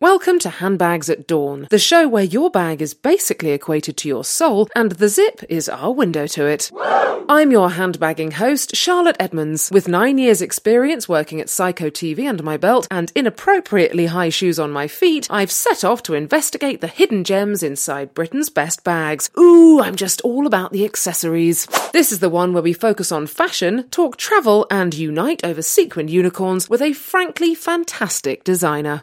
Welcome to Handbags at Dawn, the show where your bag is basically equated to your soul and the zip is our window to it. I'm your handbagging host, Charlotte Edmonds. With nine years' experience working at Psycho TV under my belt and inappropriately high shoes on my feet, I've set off to investigate the hidden gems inside Britain's best bags. Ooh, I'm just all about the accessories. This is the one where we focus on fashion, talk travel, and unite over sequined unicorns with a frankly fantastic designer.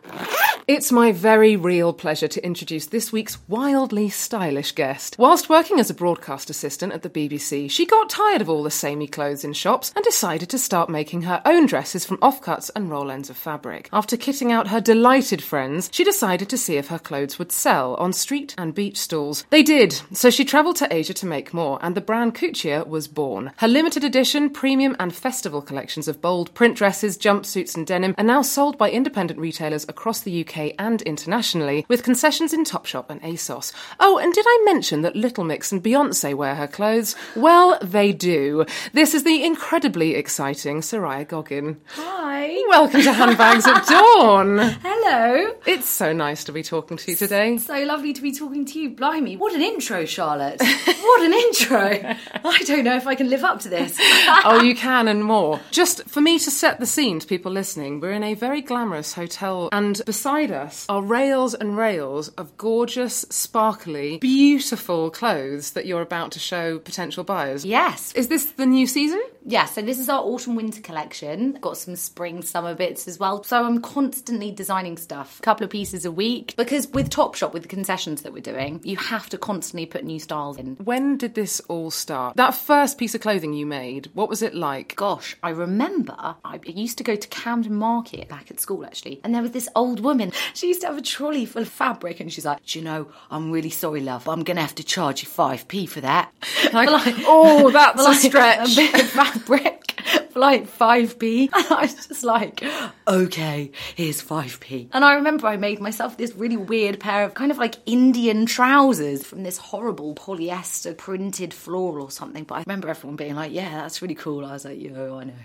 It's my very real pleasure to introduce this week's wildly stylish guest. Whilst working as a broadcast assistant at the BBC, she got tired of all the samey clothes in shops and decided to start making her own dresses from offcuts and roll ends of fabric. After kitting out her delighted friends, she decided to see if her clothes would sell on street and beach stalls. They did, so she travelled to Asia to make more, and the brand Kuccia was born. Her limited edition, premium, and festival collections of bold print dresses, jumpsuits, and denim are now sold by independent retailers across the UK and internationally, with concessions in Topshop and ASOS. Oh, and did I mention that Little Mix and Beyonce wear her clothes? Well, they do. This is the incredibly exciting Soraya Goggin. Hi. Welcome to Handbags at Dawn. Hello. It's so nice to be talking to you today. So lovely to be talking to you. Blimey, what an intro, Charlotte. what an intro. I don't know if I can live up to this. oh, you can and more. Just for me to set the scene to people listening, we're in a very glamorous hotel, and beside us are rails and rails of gorgeous, sparkly, beautiful clothes that you're about to show potential buyers. yes. Is this the new season? Yeah, so this is our autumn winter collection. Got some spring summer bits as well. So I'm constantly designing stuff, a couple of pieces a week. Because with Topshop, with the concessions that we're doing, you have to constantly put new styles in. When did this all start? That first piece of clothing you made, what was it like? Gosh, I remember I used to go to Camden Market back at school actually, and there was this old woman. She used to have a trolley full of fabric, and she's like, "Do you know, I'm really sorry, love, I'm gonna have to charge you five p for that." Like, like- oh, that's a like stretch. A fabric for like five p, and I was just like, "Okay, here's five p." And I remember I made myself this really weird pair of kind of like Indian trousers from this horrible polyester printed floral or something. But I remember everyone being like, "Yeah, that's really cool." I was like, "Yo, I know."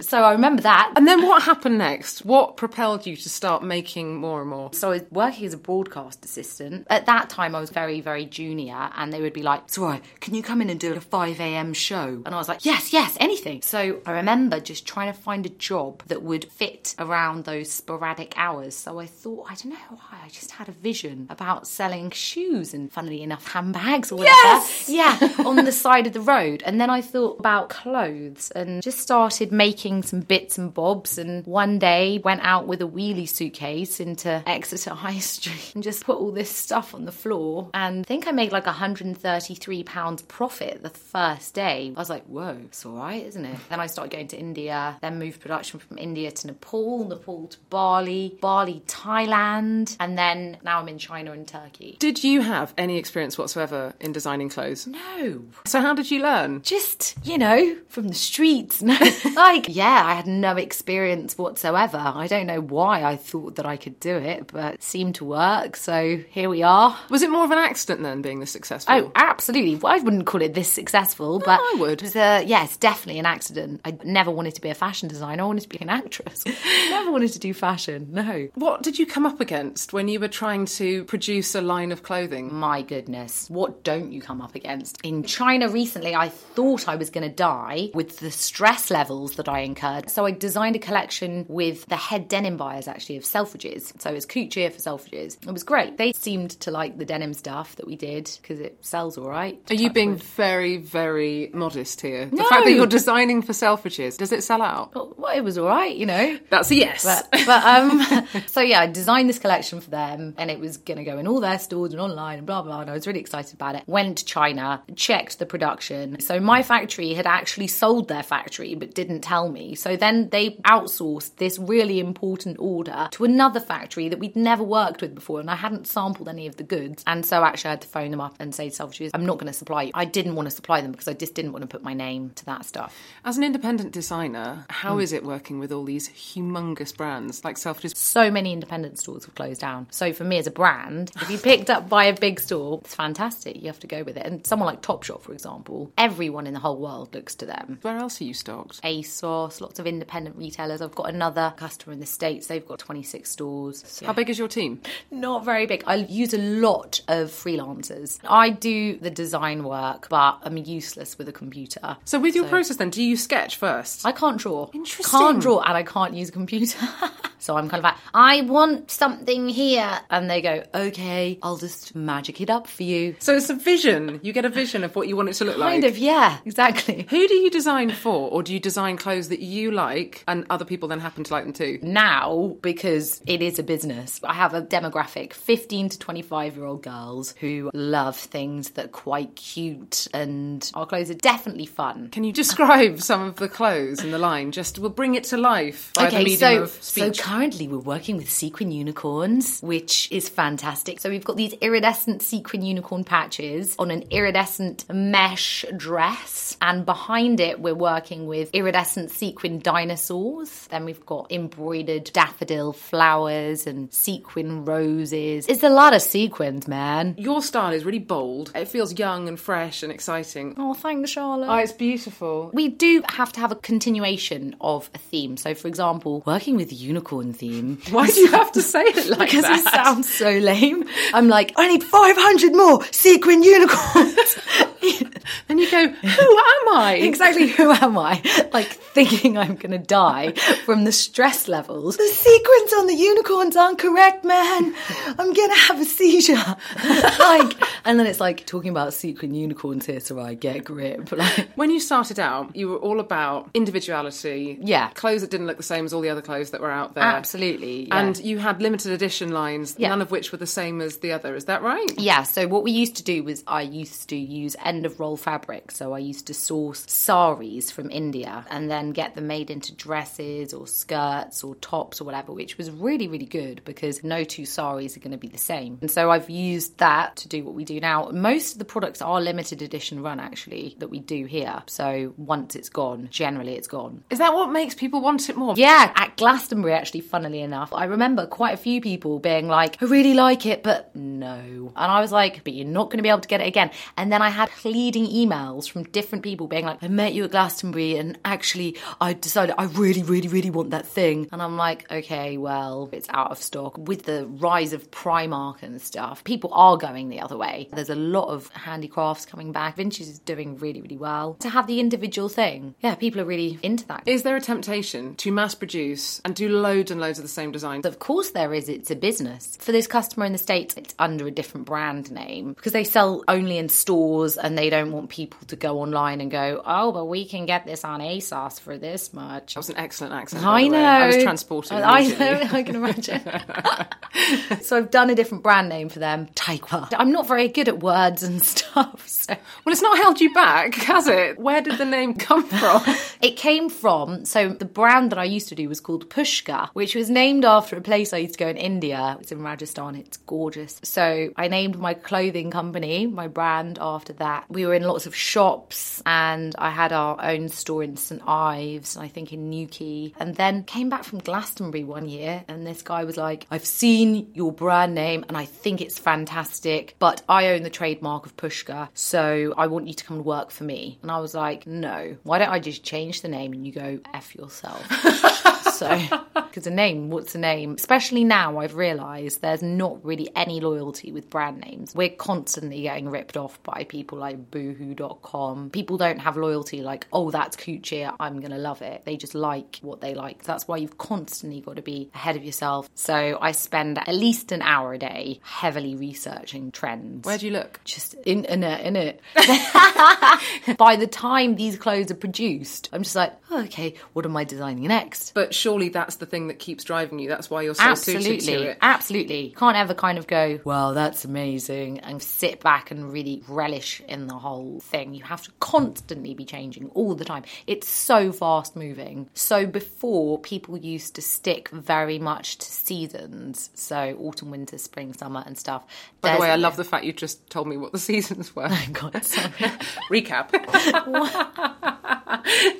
so I remember that. And then what happened next? What propelled you to start making more and more? So I was working as a broadcast assistant. At that time, I was very, very junior, and they would be like, "Sorry, can you come in and do a 5 a.m. show?" And I was like, "Yes, yes, anything." So I remember just trying to find a job that would fit around those sporadic hours. So I thought, I don't know why, I just had a vision about selling shoes and, funnily enough, handbags or whatever. Yes! Yeah, on the side of the road. And then I thought about clothes and just started making some bits and bobs. And one day went out with a wheelie suitcase into Exeter High Street and just put all this stuff on the floor. And I think I made like £133 profit the first day. I was like, whoa, it's all right, isn't it? Then I started going to India, then moved production from India to Nepal, Nepal to Bali, Bali, Thailand. And then now I'm in China and Turkey. Did you have any experience whatsoever in designing clothes? No, So how did you learn? just you know from the streets no like yeah i had no experience whatsoever i don't know why i thought that i could do it but it seemed to work so here we are Was it more of an accident then being this successful? Oh, absolutely. Well, I wouldn't call it this successful, but I would. It was a, yeah, yes, definitely an accident. I never wanted to be a fashion designer. I wanted to be an actress. never wanted to do fashion. No. What did you come up against when you were trying to produce a line of clothing? My goodness, what don't you come up against? In China recently, I thought I was going to die with the stress levels that I incurred. So I designed a collection with the head denim buyers actually of Selfridges. So it's Kuccia for Selfridges. It was great. They seemed to like the denim stuff that we did because it sells all right. Are you being very, very modest here? The No. fact you're designing for Selfridges, does it sell out? Well, it was all right, you know. That's a yes. But, but um, so yeah, I designed this collection for them, and it was going to go in all their stores and online and blah blah. And I was really excited about it. Went to China, checked the production. So my factory had actually sold their factory, but didn't tell me. So then they outsourced this really important order to another factory that we'd never worked with before, and I hadn't sampled any of the goods. And so actually, I had to phone them up and say to Selfridges, "I'm not going to supply you." I didn't want to supply them because I just didn't want to put my name to that stuff. As an independent designer, how Hmm. is it working with all these humongous brands like Selfridges? so many independent stores have closed down. So for me as a brand, if you picked up by a big store, it's fantastic. You have to go with it. And someone like Topshop, for example, everyone in the whole world looks to them. Where else are you stocked? ASOS, lots of independent retailers. I've got another customer in the States. They've got 26 stores. So How big is your team? not very big. I use a lot of freelancers. I do the design work, but I'm useless with a computer. So with your process then, do you sketch first? I can't draw. Interesting. Can't draw and I can't use a computer. so I'm kind of like, I want something here. And they go, okay, I'll just magic it up for you. So it's a vision. You get a vision of what you want it to look like. Kind of, yeah, exactly. Who do you design for, or do you design clothes that you like and other people then happen to like them too? Now, because it is a business, I have a demographic 15 to 25 year old girls who love things that are quite cute, and our clothes are definitely fun. Can you describe some of the clothes in the line? Just we'll bring it to life by the Okay, medium so, of so speech. currently we're working with sequin unicorns, which is fantastic. So we've got these iridescent sequin unicorn patches on an iridescent mesh dress, and behind it we're working with iridescent sequin dinosaurs. Then we've got embroidered daffodil flowers and sequin roses. It's a lot of sequins, man. Your style is really bold. It feels young and fresh and exciting. Oh, thanks, Charlotte. Oh, it's beautiful. We do have to have a continuation of a theme. So, for example, working with unicorn theme. Why do you have to say it like because that? it sounds so lame. I'm like, I need 500 more sequin unicorns. And you go, who am I? exactly who am I? Like thinking I'm going to die from the stress levels. The sequins on the unicorns aren't correct, man. I'm going to have a seizure. like, and then it's like talking about sequin unicorns here, so I get grip. Like, When you started out, you were all about individuality. Yeah. Clothes that didn't look the same as all the other clothes that were out there. absolutely. yeah. And you had limited edition lines, Yeah. none of which were the same as the other. Is that right? Yeah, so what we used to do was I used to use end of roll fabric. So I used to source saris from India and then get them made into dresses or skirts or tops or whatever, which was really, really good because no two saris are going to be the same. And so I've used that to do what we do now. Most of the products are limited edition run actually that we do here. So once it's gone, generally it's gone. Is that what makes people want it more? Yeah, at Glastonbury, actually, funnily enough, I remember quite a few people being like, I really like it, but no. And I was like, but you're not going to be able to get it again. And then I had pleading emails from different people being like, I met you at Glastonbury and actually I decided I really, really, really want that thing. And I'm like, okay, well, it's out of stock. With the rise of Primark and stuff, people are going the other way. There's a lot of handicrafts coming back. Vintage is doing really, really well. To have the individual thing, yeah, people are really into that. Is there a temptation to mass produce and do loads and loads of the same design? Of course, there is. It's a business. For this customer in the States, it's under a different brand name because they sell only in stores and they don't want people to go online and go, oh, but we can get this on ASOS for this much. That was an excellent accent. I know. I was transported. I know. I can imagine. so I've done a different brand name for them, Taikwa. I'm not very good at words and stuff. So Well, it's not held you back, has it? Where did the name come from? It came from, so the brand that I used to do was called Pushka, which was named after a place I used to go in India. It's in Rajasthan, it's gorgeous. So I named my clothing company, my brand, after that. We were in lots of shops and I had our own store in St. Ives, I think in Newquay. And then came back from Glastonbury one year and this guy was like, I've seen your brand name and I think it's fantastic, but I own the trademark of Pushka, so I want you to come and work for me. And I was like, no, why don't I just change the name and you go F yourself? so, because a name, what's a name? Especially now, I've realised there's not really any loyalty with brand names. We're constantly getting ripped off by people like boohoo.com. People don't have loyalty like, oh, that's Coochie, I'm going to love it. They just like what they like. That's why you've constantly got to be ahead of yourself. So I spend at least an hour a day heavily researching trends. Where do you look? Just internet, in it. By the time these clothes are produced, I'm just like, oh, okay, what am I designing next? But surely that's the thing that keeps driving you. That's why you're so suited to Absolutely, it. absolutely. Can't ever kind of go, well, that's amazing, and sit back and really relish in the whole thing. You have to constantly be changing all the time. It's so fast moving. So before, people used to stick very much to seasons, so autumn, winter, spring, summer, and stuff. By the way, I love the fact you just told me what the seasons were. Oh, God, sorry. Recap.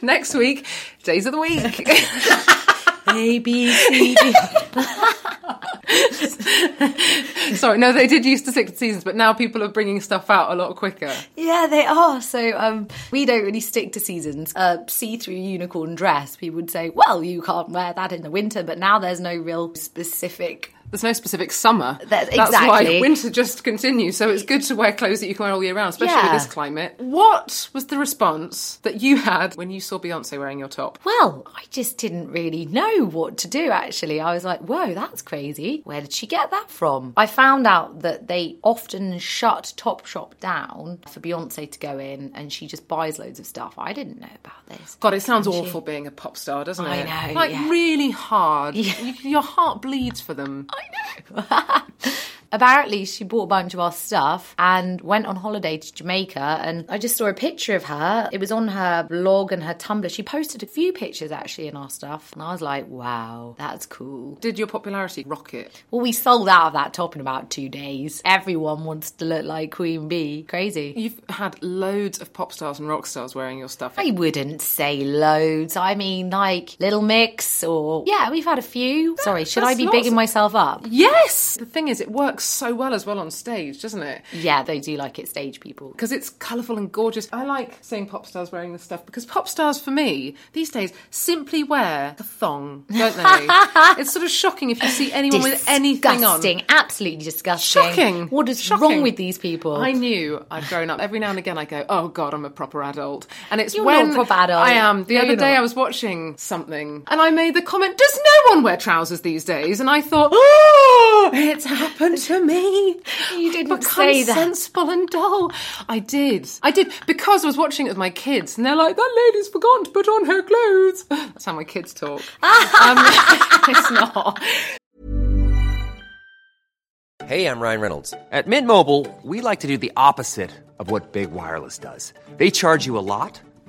Next week, days of the week. A B C D. Sorry, no, they did used to six seasons, but now people are bringing stuff out a lot quicker. Yeah, they are. So um, we don't really stick to seasons. A see-through unicorn dress, people would say, well, you can't wear that in the winter, but now there's no real specific. There's no specific summer. That- That's why winter just continues. So it's good to wear clothes that you can wear all year round, especially Yeah. with this climate. What was the response that you had when you saw Beyonce wearing your top? Well, I just didn't really know what to do, actually. I was like, whoa, that's crazy. Where did she get that from? I found out that they often shut Topshop down for Beyonce to go in and she just buys loads of stuff. I didn't know about this. God, it sounds awful being a pop star, doesn't it? I know, Like yeah. really hard. You- your heart bleeds for them. I know. Apparently, she bought a bunch of our stuff and went on holiday to Jamaica. And I just saw a picture of her. It was on her blog and her Tumblr. She posted a few pictures actually in our stuff. And I was like, wow, that's cool. Did your popularity rocket? Well, we sold out of that top in about two days. Everyone wants to look like Queen Bee. Crazy. You've had loads of pop stars and rock stars wearing your stuff. I wouldn't say loads. I mean, like Little Mix or. Yeah, we've had a few. Sorry, should I be bigging myself up? Yes! The thing is, it works so well as well on stage, doesn't it? Yeah, they do like it stage people. Because it's colourful and gorgeous. I like seeing pop stars wearing this stuff because pop stars, for me, these days, simply wear a thong, don't they? it's sort of shocking if you see anyone with anything on. Disgusting. Absolutely disgusting. Shocking. What is Shocking. wrong with these people? I knew I'd grown up. Every now and again, I go, "Oh God, I'm a proper adult." And it's You're when proper adult. I am. The No, other day, not. I was watching something, and I made the comment, "Does no one wear trousers these days?" And I thought, "Oh, it's happened to me." You didn't Become say that. sensible and dull. I did. I did because I was watching it with my kids, and they're like, "That lady's forgotten to put on her clothes." That's how my kids talk. um, it's not. Hey, I'm Ryan Reynolds. At Mint Mobile, we like to do the opposite of what Big Wireless does. They charge you a lot,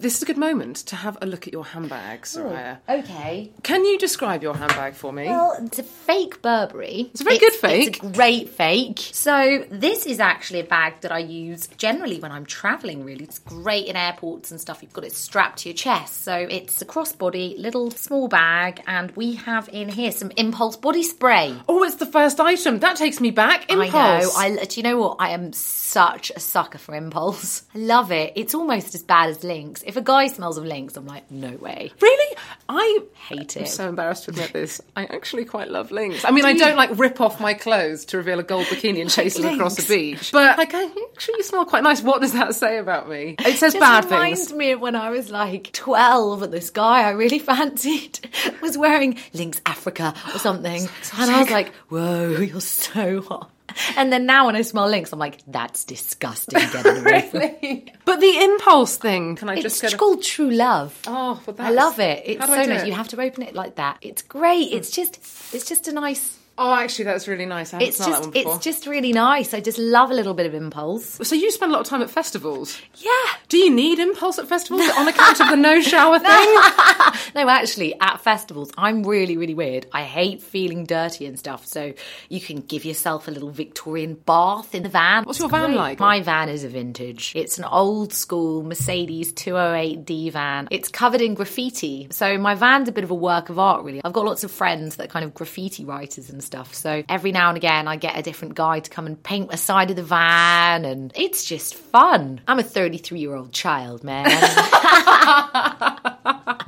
This is a good moment to have a look at your handbag, oh, Soraya. Okay. Can you describe your handbag for me? Well, it's a fake Burberry. It's a very good fake. It's a great fake. So this is actually a bag that I use generally when I'm traveling. Really, it's great in airports and stuff. You've got it strapped to your chest, so it's a crossbody little small bag, and we have in here some Impulse body spray. oh, it's the first item. That takes me back. Impulse. I know. I do you know what? I am such a sucker for Impulse. I love it. It's almost as bad as Lynx. If a guy smells of Lynx, I'm like, no way. Really? I Hate it. I'm so embarrassed to admit this. I actually quite love Lynx. I mean, I don't like rip off my clothes to reveal a gold bikini and chase them across Lynx. the beach. But like, I actually you smell quite nice. What does that say about me? It says Just bad reminds things. me of when I was like 12 and this guy I really fancied was wearing Lynx Africa or something. and I was like, whoa, you're so hot. And then now when I smell Lynx, I'm like, that's disgusting. Get it away from me. But the impulse thing, can I just It's get a- called True Love. Oh, well, I love it. It's so nice. it? You have to open it like that. It's great. It's hmm. just, it's just a nice. Oh, actually, that's really nice. I haven't It's smelled just, that one before. it's just really nice. I just love a little bit of impulse. So you spend a lot of time at festivals. Yeah. Do you need impulse at festivals on account of the no shower thing? No, actually, at festivals, I'm really, really weird. I hate feeling dirty and stuff. So you can give yourself a little Victorian bath in the van. What's your van great. like? My van is a vintage. It's an old school Mercedes 208D van. It's covered in graffiti. So my van's a bit of a work of art, really. I've got lots of friends that are kind of graffiti writers and stuff. So every now and again, I get a different guy to come and paint a side of the van, and it's just fun. I'm a 33 year old child, man.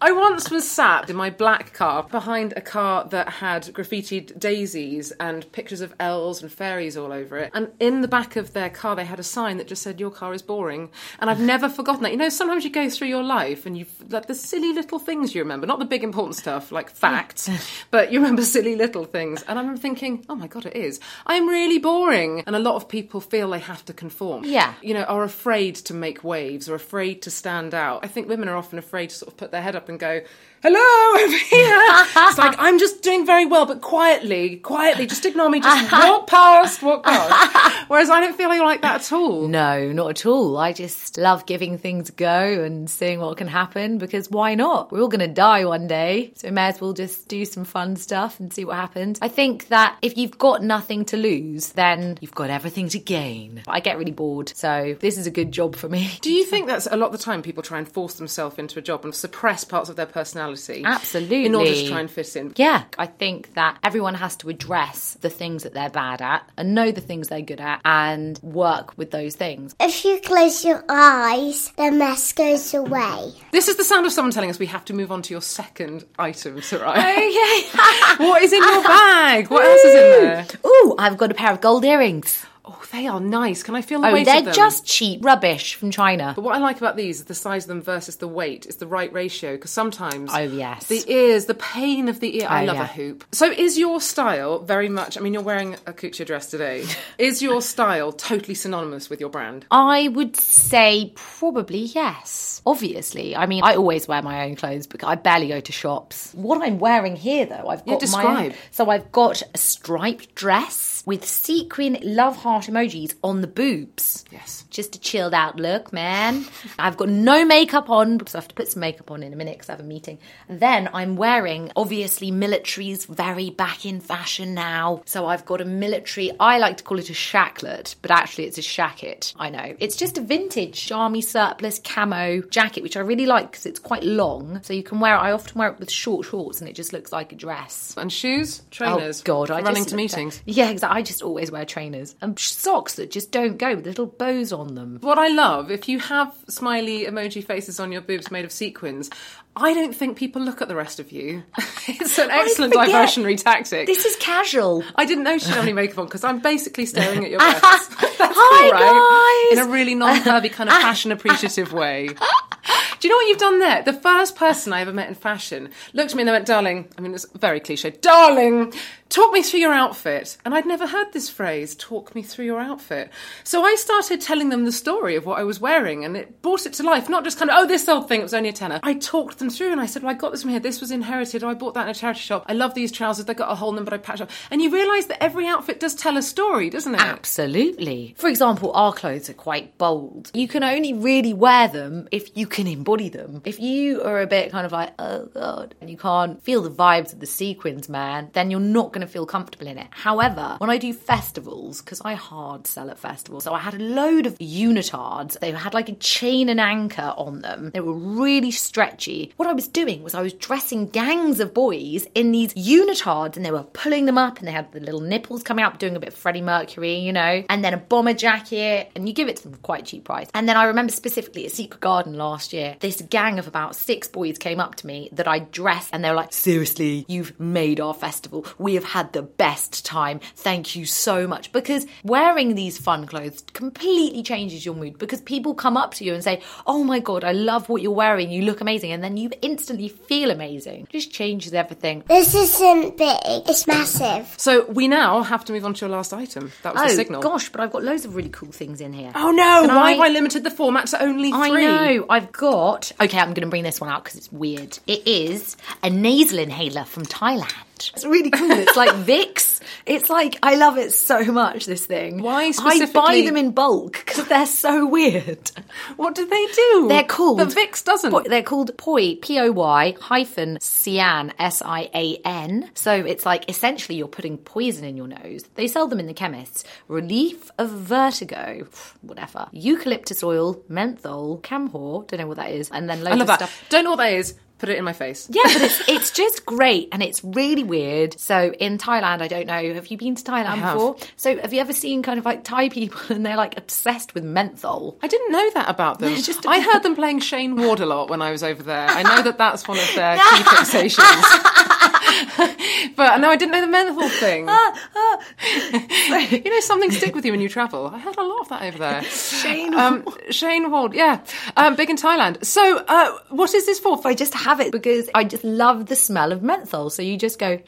I once was sat in my black car behind a car that had graffitied daisies and pictures of elves and fairies all over it. And in the back of their car, they had a sign that just said, Your car is boring. And I've never forgotten that. You know, sometimes you go through your life and you've like the silly little things you remember, not the big important stuff like facts, but you remember silly little things. And I remember thinking, Oh my God, it is. I'm really boring. And a lot of people feel they have to conform. Yeah. You know, are afraid to make waves or afraid to stand out. I think women are often afraid to sort of put their head up and go, hello, over here. it's like, I'm just doing very well, but quietly, quietly, just ignore me, just walk past, walk past. Whereas I don't feel like that at all. No, not at all. I just love giving things a go and seeing what can happen because why not? We're all going to die one day. So we may as well just do some fun stuff and see what happens. I think that if you've got nothing to lose, then you've got everything to gain. I get really bored. So this is a good job for me. Do you think that's a lot of the time people try and force themselves into a job and suppress parts of their personality? Absolutely. In order to try and fit in? Yeah, I think that everyone has to address the things that they're bad at and know the things they're good at and work with those things. If you close your eyes, the mess goes away. This is the sound of someone telling us we have to move on to your second item, Soraya. Okay. what is in your bag? What else is in there? Ooh, I've got a pair of gold earrings. Oh, they are nice. Can I feel the Oh, weight they're of them? just cheap rubbish from China. But what I like about these is the size of them versus the weight. It's the right ratio because sometimes Oh, yes. the ears, the pain of the ear. I Oh, love yeah. a hoop. So is your style very much? I mean, you're wearing a Kuccia dress today. is your style totally synonymous with your brand? I would say probably yes. Obviously, I mean, I always wear my own clothes because I barely go to shops. What I'm wearing here, though, I've Yeah, got my describe. own. So I've got a striped dress with sequin love heart emojis on the boobs. Yes. Just a chilled out look, man. I've got no makeup on because I have to put some makeup on in a minute because I have a meeting. And then I'm wearing, obviously, military's very back in fashion now. So I've got a military, I like to call it a shacklet, but actually it's a shacket. I know. It's just a vintage army surplus camo jacket, which I really like because it's quite long. So you can wear it. I often wear it with short shorts and it just looks like a dress. And shoes, trainers. Oh God! I running to meetings. Yeah, exactly. I just always wear trainers and socks that just don't go with little bows on them. What I love, if you have smiley emoji faces on your boobs made of sequins, I don't think people look at the rest of you. it's an excellent diversionary tactic. This is casual. I didn't know she had any makeup on because I'm basically staring at your breasts. That's Hi, all right. guys. In a really non-pervy kind of fashion appreciative way. Do you know what you've done there? The first person I ever met in fashion looked at me and they went, darling, I mean, it's very cliche, darling, talk me through your outfit. And I'd never heard this phrase, talk me through your outfit. So I started telling them the story of what I was wearing and it brought it to life. Not just kind of, oh, this old thing, it was only a tenner. I talked them through and I said, well, I got this from here. This was inherited. I bought that in a charity shop. I love these trousers. They got a hole in them, but I patched up. And you realise that every outfit does tell a story, doesn't it? Absolutely. For example, our clothes are quite bold. You can only really wear them if you can embody them. If you are a bit kind of like, oh God, and you can't feel the vibes of the sequins, man, then you're not going to feel comfortable in it. However, when I do festivals, because I hard sell at festivals, so I had a load of unitards. They had like a chain and anchor on them. They were really stretchy. What I was doing was I was dressing gangs of boys in these unitards and they were pulling them up and they had the little nipples coming out, doing a bit of Freddie Mercury, you know, and then a bomber jacket, and you give it to them for quite a cheap price. And then I remember specifically at Secret Garden last year, this gang of about six boys came up to me that I dressed and they were like, seriously, you've made our festival. We have had the best time. Thank you so much. Because wearing these fun clothes completely changes your mood because people come up to you and say, oh my God, I love what you're wearing. You look amazing. And then you instantly feel amazing. It just changes everything. This isn't big, it's massive. So we now have to move on to your last item. That was oh the signal. gosh, but I've got loads of really cool things in here. Oh no! Can Why I- have I limited the format to only three? I know. I've got. Okay, I'm going to bring this one out because it's weird. It is a nasal inhaler from Thailand. It's really cool. It's like Vicks. It's like I love it so much. This thing. Why specifically? I buy them in bulk because they're so weird. What do they do? They're called. But Vicks doesn't. Po- They're called Poi, P O Y hyphen Sian, S I A N. So it's like essentially you're putting poison in your nose. They sell them in the chemists. Relief of vertigo, whatever. Eucalyptus oil, menthol, camphor. don't know what that is, and then loads I love of that. stuff. Don't know what that is. Put it in my face. Yeah, but it's it's just great and it's really weird. So in Thailand, I don't know. Have you been to Thailand have. before? So have you ever seen kind of like Thai people and they're like obsessed with menthol? I didn't know that about them. Just- I heard them playing Shayne Ward a lot when I was over there. I know that that's one of their key fixations. but no, I didn't know the menthol thing. you know, something stick with you when you travel. I heard a lot of that over there. Shayne um, Shayne Ward, yeah, um, big in Thailand. So, uh, what is this for? I just have it because I just love the smell of menthol. So you just go,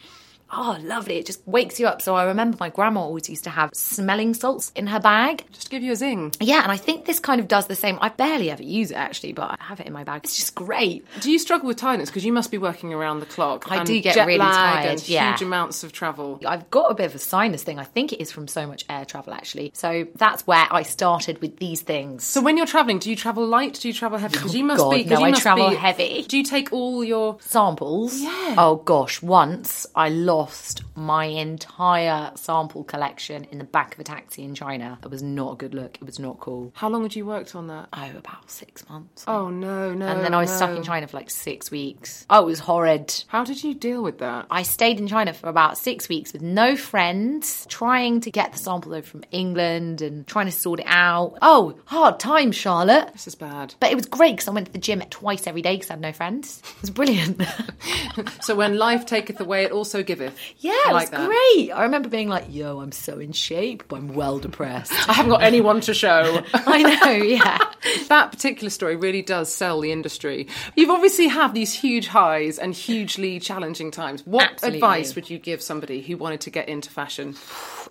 oh, lovely. It just wakes you up. So I remember my grandma always used to have smelling salts in her bag. Just to give you a zing. Yeah, and I think this kind of does the same. I barely ever use it actually, but I have it in my bag. It's just great. Do you struggle with tiredness because you must be working around the clock? I do get really tired, and yeah. huge amounts of travel. I've got a bit of a sinus thing. I think it is from so much air travel actually. So that's where I started with these things. So when you're traveling, do you travel light? Do you travel heavy? Because oh, you must God, be. no, you I must travel be- heavy. Do you take all your? samples. Yeah. Oh gosh, once I lost my entire sample collection in the back of a taxi in China. It was not a good look. It was not cool. How long had you worked on that? Oh, about six months. Oh no, no. and then I was stuck in China for like six weeks. Oh, it was horrid. How did you deal with that? I stayed in China for about six weeks with no friends, trying to get the sample over from England and trying to sort it out. Oh, hard time, Charlotte. This is bad. But it was great because I went to the gym twice every day because I had no friends. It was brilliant. So when life taketh away, it also giveth. Yeah, I it like was that. great. I remember being like, yo, I'm so in shape, but I'm well depressed. I haven't got anyone to show. I know, yeah. that particular story really does sell the industry. You've obviously had these huge highs and hugely challenging times. What Absolutely. advice would you give somebody who wanted to get into fashion?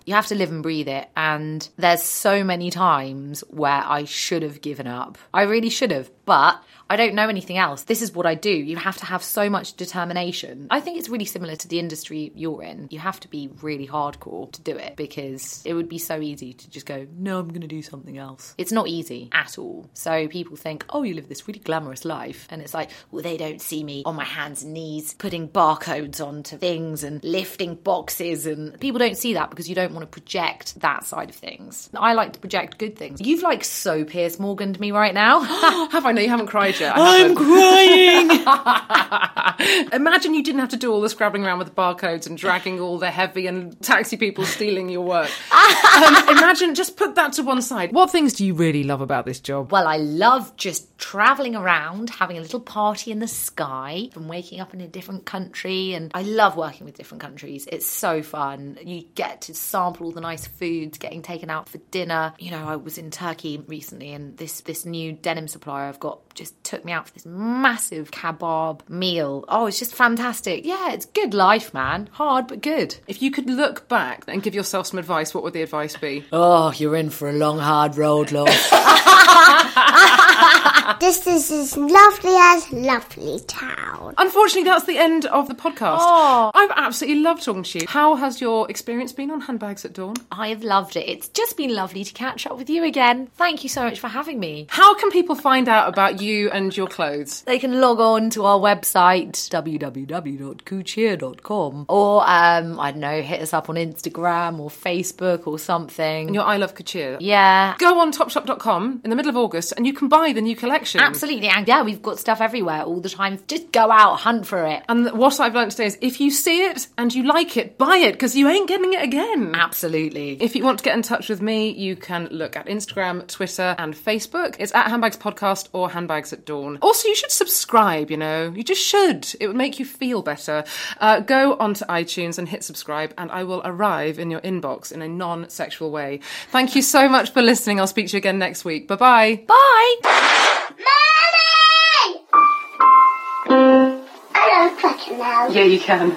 You have to live and breathe it. And there's so many times where I should have given up. I really should have, but I don't know anything else. This is what I do. You have to have so much determination. I think it's really similar to the industry you're in. You have to be really hardcore to do it because it would be so easy to just go, no, I'm going to do something else. It's not easy at all. So people think, oh, you live this really glamorous life. And it's like, well, they don't see me on my hands and knees putting barcodes onto things and lifting boxes. And people don't see that because you don't want to project that side of things. I like to project good things. You've like so Piers Morgan to me right now. Have I? No, you haven't cried yet. I I'm crying. Imagine you didn't have to do all the scrabbling around with the barcodes and dragging all the heavy and taxi people stealing your work. um, imagine, just put that to one side. What things do you really love about this job? Well, I love just traveling around, having a little party in the sky, and waking up in a different country. And I love working with different countries. It's so fun. You get to sample all the nice foods, getting taken out for dinner. You know, I was in Turkey recently, and this this new denim supplier I've got just took me out for this massive kebab meal. Oh, it's just fantastic. Yeah, it's good life, man. Hard but good. If you could look back and give yourself some advice, what would the advice be? Oh, you're in for a long, hard road, love. This is as lovely as lovely town. Unfortunately, that's the end of the podcast. Oh. I've absolutely loved talking to you. How has your experience been on Handbags at Dawn? I've loved it. It's just been lovely to catch up with you again. Thank you so much for having me. How can people find out about you and your clothes? They can log on to our website, www.kuccia.com, or, um, I don't know, hit us up on Instagram or Facebook or something. And Your I Love Kuccia. yeah. Go on Topshop.com in the middle of August and you can buy the new collection. Absolutely. And yeah, we've got stuff everywhere all the time. Just go out, hunt for it. And what I've learned today is if you see it and you like it, buy it because you ain't getting it again. Absolutely. If you want to get in touch with me, you can look at Instagram, Twitter, and Facebook. It's at Handbags Podcast or Handbags at Dawn. Also, you should subscribe, you know, you just should. It would make you feel better. Uh, go onto iTunes and hit subscribe, and I will arrive in your inbox in a non sexual way. Thank you so much for listening. I'll speak to you again next week. Bye bye bye. Mommy! I don't fucking know. Yeah, you can.